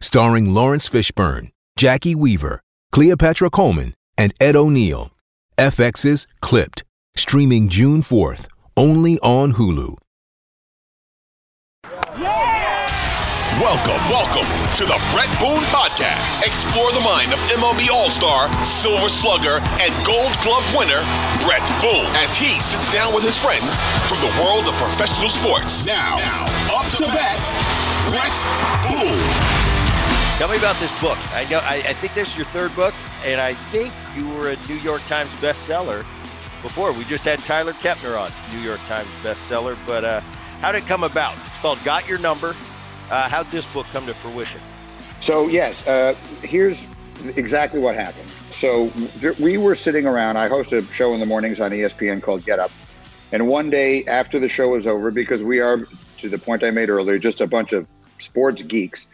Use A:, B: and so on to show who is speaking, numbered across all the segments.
A: starring Laurence Fishburne, Jacki Weaver, Cleopatra Coleman, and Ed O'Neill. FX's Clipped, streaming June 4th, only on Hulu.
B: Welcome, welcome to the Bret Boone Podcast. Explore the mind of MLB All Star, Silver Slugger, and Gold Glove winner, Bret Boone, as he sits down with his friends from the world of professional sports. Now, now up to bat, Bret Boone.
C: Tell me about this book. I know. I, I, think this is your third book, and I think you were a New York Times bestseller before. We just had Tyler Kepner on, New York Times bestseller. But uh, how did it come about? It's called Got Your Number. Uh, how did this book come to fruition?
D: So yes, uh, here's exactly what happened. So we were sitting around. I host a show in the mornings on ESPN called Get Up, and one day after the show was over, because we are to the point I made earlier, just a bunch of sports geeks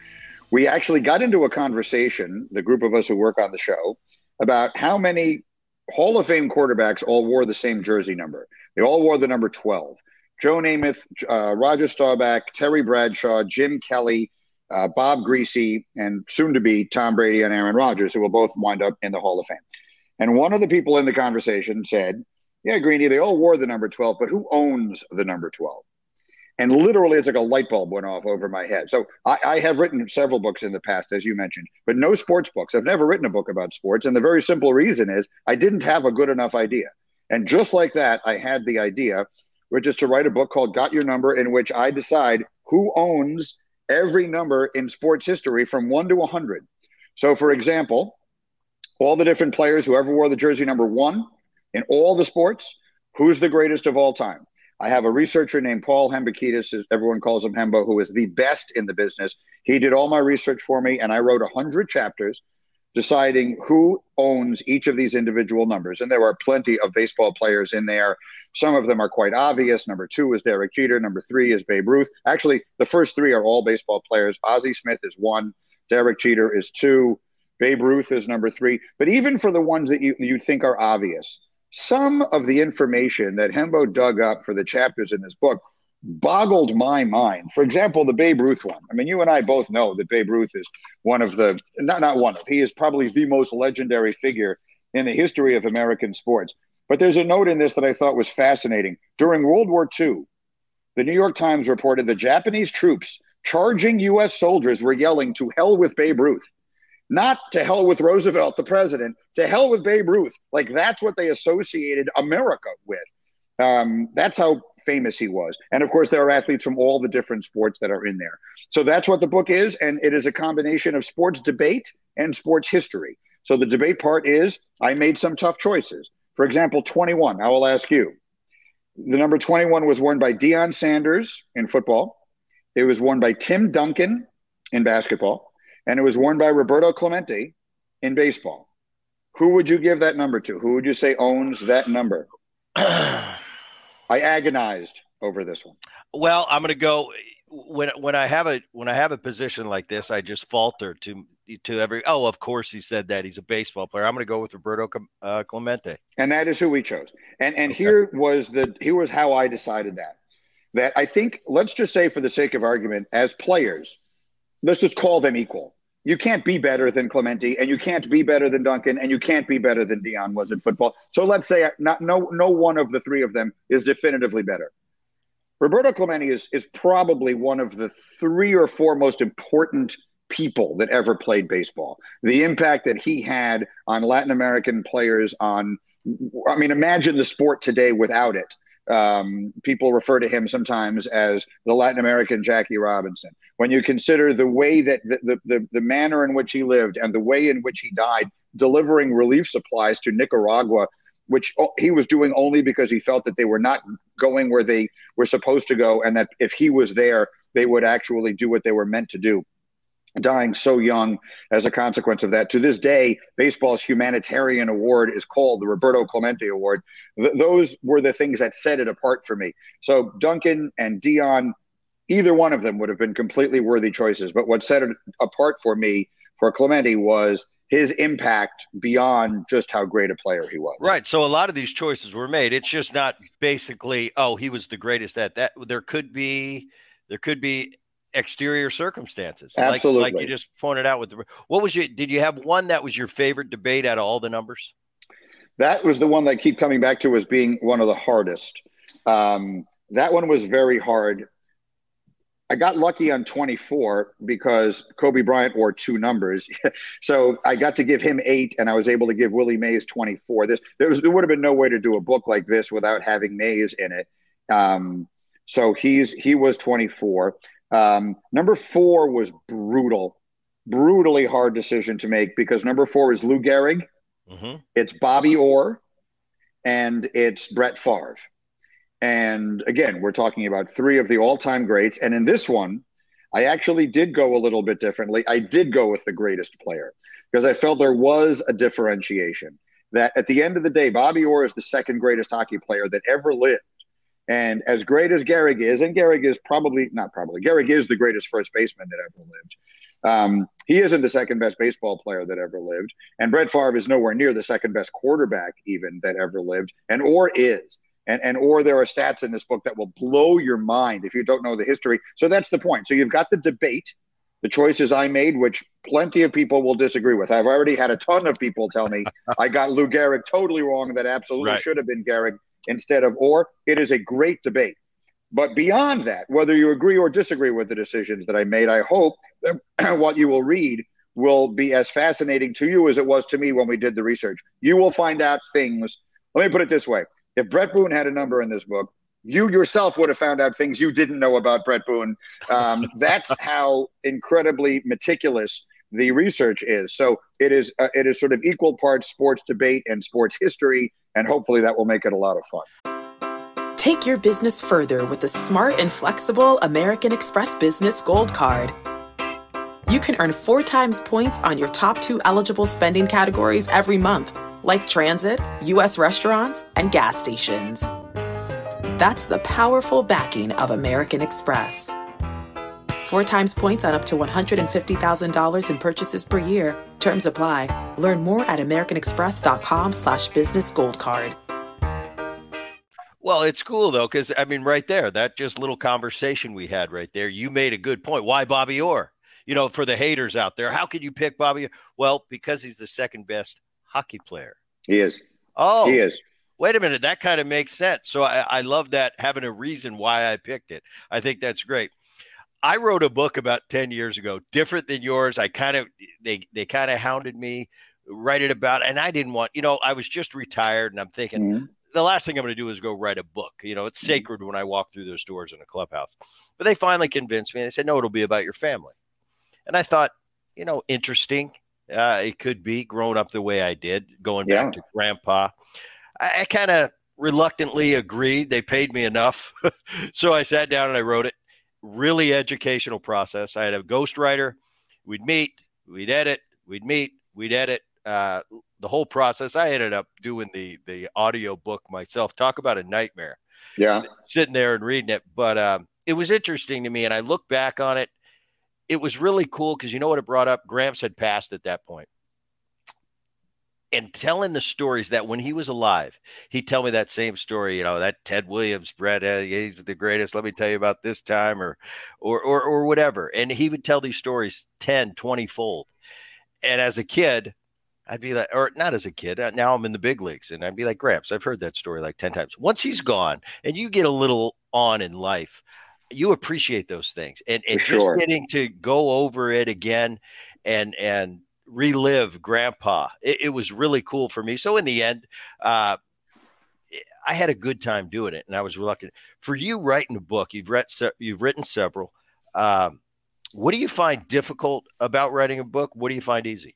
D: we actually got into a conversation, the group of us who work on the show, about how many Hall of Fame quarterbacks all wore the same jersey number. They all wore the number 12. Joe Namath, uh, Roger Staubach, Terry Bradshaw, Jim Kelly, uh, Bob Griese, and soon to be Tom Brady and Aaron Rodgers, who will both wind up in the Hall of Fame. And one of the people in the conversation said, Yeah, Greeny, they all wore the number 12, but who owns the number 12? And literally it's like a light bulb went off over my head. So I, I, have written several books in the past, as you mentioned, but no sports books. I've never written a book about sports, and the very simple reason is I didn't have a good enough idea. And just like that, I had the idea, which is to write a book called "Got Your Number," in which I decide who owns every number in sports history from one to a hundred. So, for example, all the different players who ever wore the jersey number one in all the sports, who's the greatest of all time? I have a researcher named Paul Hembekides, everyone calls him Hembo, who is the best in the business. He did all my research for me, and I wrote 100 chapters deciding who owns each of these individual numbers. And there are plenty of baseball players in there. Some of them are quite obvious. Number two is Derek Jeter. Number three is Babe Ruth. Actually, the first three are all baseball players. Ozzie Smith is one, Derek Jeter is two, Babe Ruth is number three. But even for the ones that you, you think are obvious, some of the information that Hembo dug up for the chapters in this book boggled my mind. For example, the Babe Ruth one. I mean, you and I both know that Babe Ruth is one of the not not one of. He is probably the most legendary figure in the history of American sports. But there's a note in this that I thought was fascinating. During World War II, the New York Times reported the Japanese troops charging U.S. soldiers were yelling to hell with Babe Ruth not to hell with Roosevelt, the president, to hell with Babe Ruth. Like that's what they associated America with. Um, that's how famous he was. And of course, there are athletes from all the different sports that are in there. So that's what the book is. And it is a combination of sports debate and sports history. So the debate part is I made some tough choices. For example, 21, I will ask you. The number 21 was worn by Deion Sanders in football. It was worn by Tim Duncan in basketball and it was worn by Roberto Clemente in baseball. Who would you give that number to? Who would you say owns that number? I agonized over this one.
C: Well, I'm going to go when when I have a when I have a position like this, I just falter to to every. Oh, of course he said that he's a baseball player. I'm going to go with Roberto uh, Clemente,
D: and that is who we chose. And and okay. here was the here was how I decided that. That I think let's just say for the sake of argument, as players, let's just call them equal. You can't be better than Clemente, and you can't be better than Duncan, and you can't be better than Deion was in football. So let's say not no no one of the three of them is definitively better. Roberto Clemente is is probably one of the three or four most important people that ever played baseball. The impact that he had on Latin American players on I mean imagine the sport today without it. Um, people refer to him sometimes as the Latin American Jackie Robinson. When you consider the way that the, the, the, the manner in which he lived and the way in which he died, delivering relief supplies to Nicaragua, which he was doing only because he felt that they were not going where they were supposed to go, and that if he was there, they would actually do what they were meant to do dying so young as a consequence of that. To this day, baseball's humanitarian award is called the Roberto Clemente Award. Th- those were the things that set it apart for me. So Duncan and Deion, either one of them would have been completely worthy choices. But what set it apart for me for Clemente was his impact beyond just how great a player he was.
C: Right. So a lot of these choices were made. It's just not basically, oh, he was the greatest at that. There could be there could be exterior circumstances.
D: Absolutely.
C: Like, like you just pointed out with the what was your did you have one that was your favorite debate out of all the numbers?
D: That was the one that I keep coming back to as being one of the hardest. Um, that one was very hard. I got lucky on 24 because Kobe Bryant wore two numbers. so I got to give him eight, and I was able to give Willie Mays 24. This there was there would have been no way to do a book like this without having Mays in it. Um, so he's he was 24. Um, number four was brutal, brutally hard decision to make because number four is Lou Gehrig, mm-hmm. it's Bobby Orr, and it's Brett Favre. And again, we're talking about three of the all-time greats. And in this one, I actually did go a little bit differently. I did go with the greatest player because I felt there was a differentiation. That at the end of the day, Bobby Orr is the second greatest hockey player that ever lived. And as great as Gehrig is, and Gehrig is probably not probably Gehrig is the greatest first baseman that ever lived. Um, he isn't the second best baseball player that ever lived, and Brett Favre is nowhere near the second best quarterback even that ever lived, and Orr is. And, and Orr there are stats in this book that will blow your mind if you don't know the history. So that's the point. So you've got the debate, the choices I made, which plenty of people will disagree with. I've already had a ton of people tell me I got Lou Gehrig totally wrong. That absolutely right. should have been Gehrig instead of Orr. It is a great debate. But beyond that, whether you agree or disagree with the decisions that I made, I hope that what you will read will be as fascinating to you as it was to me when we did the research. You will find out things. Let me put it this way if Bret Boone had a number in this book, you yourself would have found out things you didn't know about Bret Boone. Um, that's how incredibly meticulous the research is. So it is uh, it is sort of equal parts sports debate and sports history and hopefully that will make it a lot of fun.
E: Take your business further with the smart and flexible American Express Business Gold Card. You can earn four times points on your top two eligible spending categories every month, like transit, U.S. restaurants, and gas stations. That's the powerful backing of American Express. Four times points on up to $150,000 in purchases per year. Terms apply. Learn more at americanexpress.com slash business gold card.
C: Well, it's cool though, because I mean, right there, that just little conversation we had right there, you made a good point. Why Bobby Orr? You know, for the haters out there, how could you pick Bobby? Well, because he's the second best hockey player.
D: He is.
C: Oh,
D: he is.
C: Wait a minute, that kind of makes sense. So I, I love that having a reason why I picked it. I think that's great. I wrote a book about 10 years ago, different than yours. I kind of, they, they kind of hounded me, write it about, and I didn't want, you know, I was just retired and I'm thinking, mm-hmm. the last thing I'm going to do is go write a book. You know, it's mm-hmm. sacred when I walk through those doors in a clubhouse. But they finally convinced me. They said, no, it'll be about your family. And I thought, you know, interesting. Uh, it could be growing up the way I did, going yeah. back to grandpa. I, I kind of reluctantly agreed. They paid me enough. so I sat down and I wrote it really educational process. I had a ghostwriter. We'd meet, we'd edit, we'd meet, we'd edit. Uh, the whole process. I ended up doing the the audio book myself. Talk about a nightmare.
D: Yeah,
C: sitting there and reading it. But um, it was interesting to me, and I look back on it. It was really cool because you know what it brought up. Gramps had passed at that point, and telling the stories that when he was alive, he'd tell me that same story, you know, that Ted Williams, Bret, uh, he's the greatest. Let me tell you about this time or, or, or, or whatever. And he would tell these stories 10, 20 fold. And as a kid, I'd be like, or not as a kid, uh, now I'm in the big leagues and I'd be like, Gramps, I've heard that story like 10 times. Once he's gone and you get a little on in life, you appreciate those things and, and just getting to go over it again and, and, relive grandpa. It, it, was really cool for me. So in the end, uh, I had a good time doing it, and I was reluctant. For you writing a book, you've read se- you've written several. Um, what do you find difficult about writing a book? What do you find easy?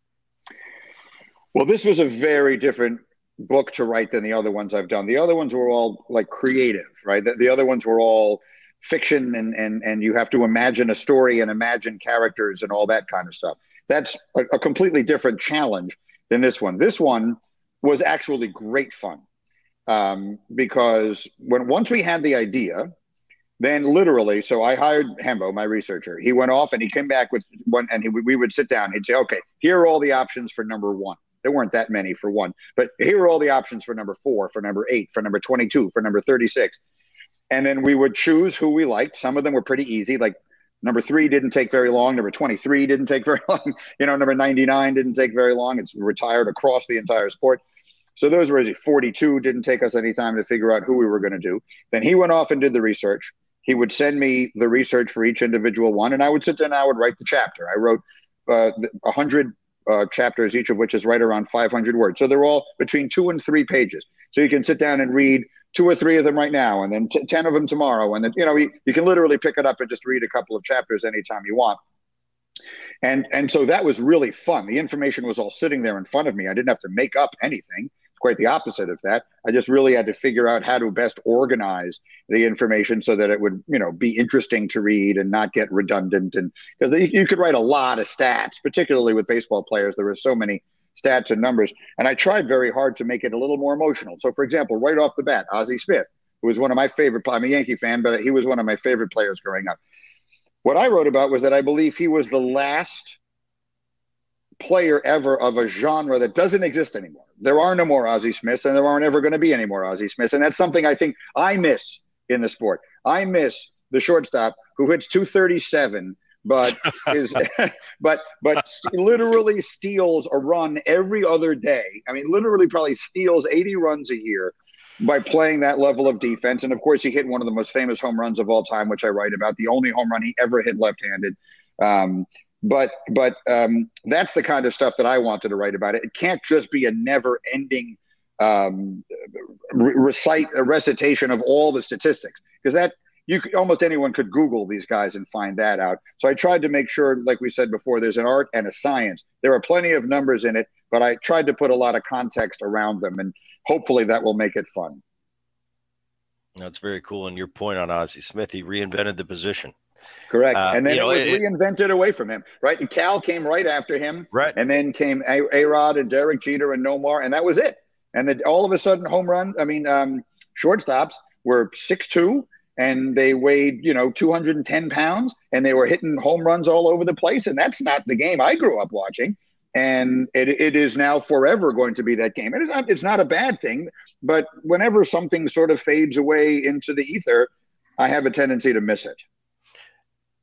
D: Well, this was a very different book to write than the other ones I've done. The other ones were all like creative, right? The, the other ones were all fiction and and and you have to imagine a story and imagine characters and all that kind of stuff. That's a, a completely different challenge than this one. This one was actually great fun um, because when once we had the idea, then literally, so I hired Hembo, my researcher. He went off and he came back with one, and he, we would sit down. He'd say, "Okay, here are all the options for number one." There weren't that many for one, but here are all the options for number four, for number eight, for number twenty-two, for number thirty-six, and then we would choose who we liked. Some of them were pretty easy, like number three didn't take very long. Number twenty-three didn't take very long. You know, number ninety-nine didn't take very long. It's retired across the entire sport. So those were easy. Forty-two didn't take us any time to figure out who we were going to do. Then he went off and did the research he would send me the research for each individual one, and I would sit there and I would write the chapter. I wrote uh, 100 uh, chapters, each of which is right around 500 words. So they're all between two and three pages. So you can sit down and read two or three of them right now, and then t- 10 of them tomorrow. And then, you know, you, you can literally pick it up and just read a couple of chapters anytime you want. And, and so that was really fun. The information was all sitting there in front of me. I didn't have to make up anything It's quite the opposite of that. I just really had to figure out how to best organize the information so that it would, you know, be interesting to read and not get redundant. And because you could write a lot of stats, particularly with baseball players, there are so many stats and numbers. And I tried very hard to make it a little more emotional. So, for example, right off the bat, Ozzie Smith, who was one of my favorite. I'm a Yankee fan, but he was one of my favorite players growing up. What I wrote about was that I believe he was the last player ever of a genre that doesn't exist anymore. There are no more Ozzie Smiths, and there aren't ever going to be any more Ozzie Smiths. And that's something I think I miss in the sport. I miss the shortstop who hits 237 but is but but literally steals a run every other day. I mean, literally probably steals 80 runs a year by playing that level of defense. And of course, he hit one of the most famous home runs of all time, which I write about, the only home run he ever hit left-handed. Um, but but um, that's the kind of stuff that I wanted to write about. It, it can't just be a never-ending um, re- recite a recitation of all the statistics because that you could, almost anyone could Google these guys and find that out. So I tried to make sure, like we said before, there's an art and a science. There are plenty of numbers in it, but I tried to put a lot of context around them, and hopefully that will make it fun.
C: That's very cool. And your point on Ozzie Smith, he reinvented the position.
D: Correct. Uh, and then it know, was it, reinvented away from him, right? And Cal came right after him.
C: Right.
D: And then came A Rod and Derek Jeter and Nomar, and that was it. And then all of a sudden, home run, I mean, um, shortstops were six two, and they weighed, you know, 210 pounds, and they were hitting home runs all over the place. And that's not the game I grew up watching. And it, it is now forever going to be that game. And it's not, it's not a bad thing, but whenever something sort of fades away into the ether, I have a tendency to miss it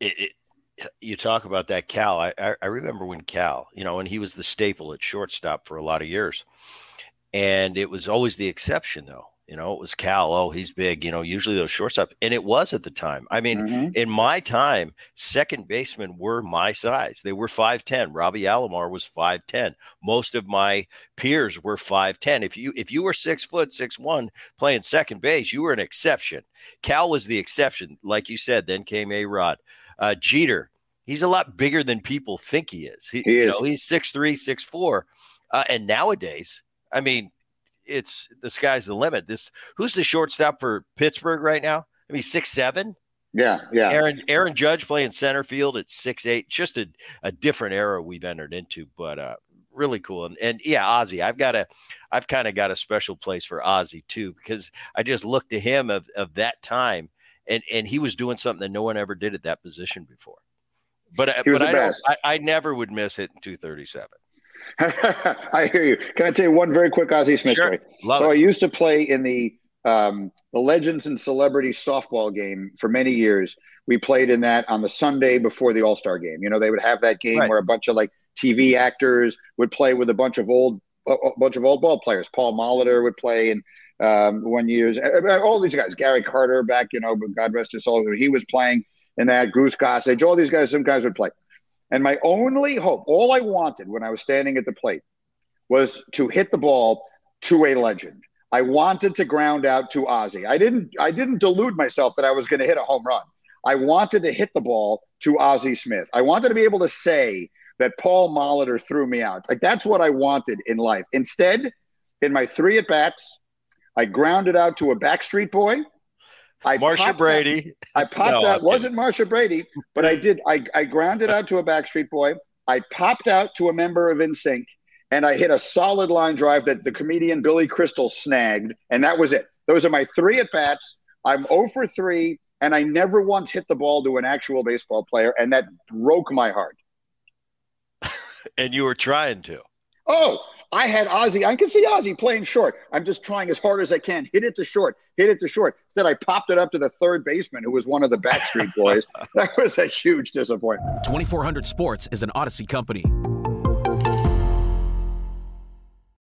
C: it, it, you talk about that Cal. I, I remember when Cal, you know, and he was the staple at shortstop for a lot of years, and it was always the exception though. You know, it was Cal. Oh, he's big. You know, usually those shortstop, and it was at the time. I mean, mm-hmm. in my time, second basemen were my size. They were five ten. Robbie Alomar was five ten. Most of my peers were five ten. If you if you were six foot six one playing second base, you were an exception. Cal was the exception, like you said. Then came A Rod. Uh, Jeter, he's a lot bigger than people think he is. He, he is. Know, he's six three, six four, uh, and nowadays, I mean, it's the sky's the limit. This who's the shortstop for Pittsburgh right now? I mean, six seven.
D: Yeah, yeah.
C: Aaron Aaron Judge playing center field at six eight. Just a, a different era we've entered into, but uh, really cool. And, and yeah, Ozzie, I've got a, I've kind of got a special place for Ozzie too because I just look to him of of that time and and he was doing something that no one ever did at that position before. But uh, but I, I, I never would miss hitting two thirty seven.
D: I hear you. Can I tell you one very quick Ozzie Smith
C: sure.
D: story?
C: Love
D: so
C: it.
D: I used to play in the um, the Legends and Celebrities softball game for many years. We played in that on the Sunday before the All Star game. You know, they would have that game right. where a bunch of like TV actors would play with a bunch of old a bunch of old ball players. Paul Molitor would play, and um, one years. Uh, uh, all these guys, Gary Carter back, you know, God rest his soul, he was playing in that. Goose Gossage, all these guys, some guys would play. And my only hope, all I wanted when I was standing at the plate, was to hit the ball to a legend. I wanted to ground out to Ozzie. I didn't I didn't delude myself that I was going to hit a home run. I wanted to hit the ball to Ozzie Smith. I wanted to be able to say that Paul Molitor threw me out. Like that's what I wanted in life. Instead, in my three at bats, I grounded out to a Backstreet Boy.
C: I Marcia Brady.
D: I popped no, out. Wasn't Marcia Brady, but I did. I, I grounded out to a Backstreet Boy. I popped out to a member of NSYNC, and I hit a solid line drive that the comedian Billy Crystal snagged, and that was it. Those are my three at bats. I'm 0 for 3, and I never once hit the ball to an actual baseball player, and that broke my heart.
C: and you were trying to.
D: Oh, I had Ozzie. I can see Ozzie playing short. I'm just trying as hard as I can. Hit it to short. Hit it to short. Instead, I popped it up to the third baseman, who was one of the Backstreet Boys. that was a huge disappointment.
F: 2400 Sports is an Audacy company.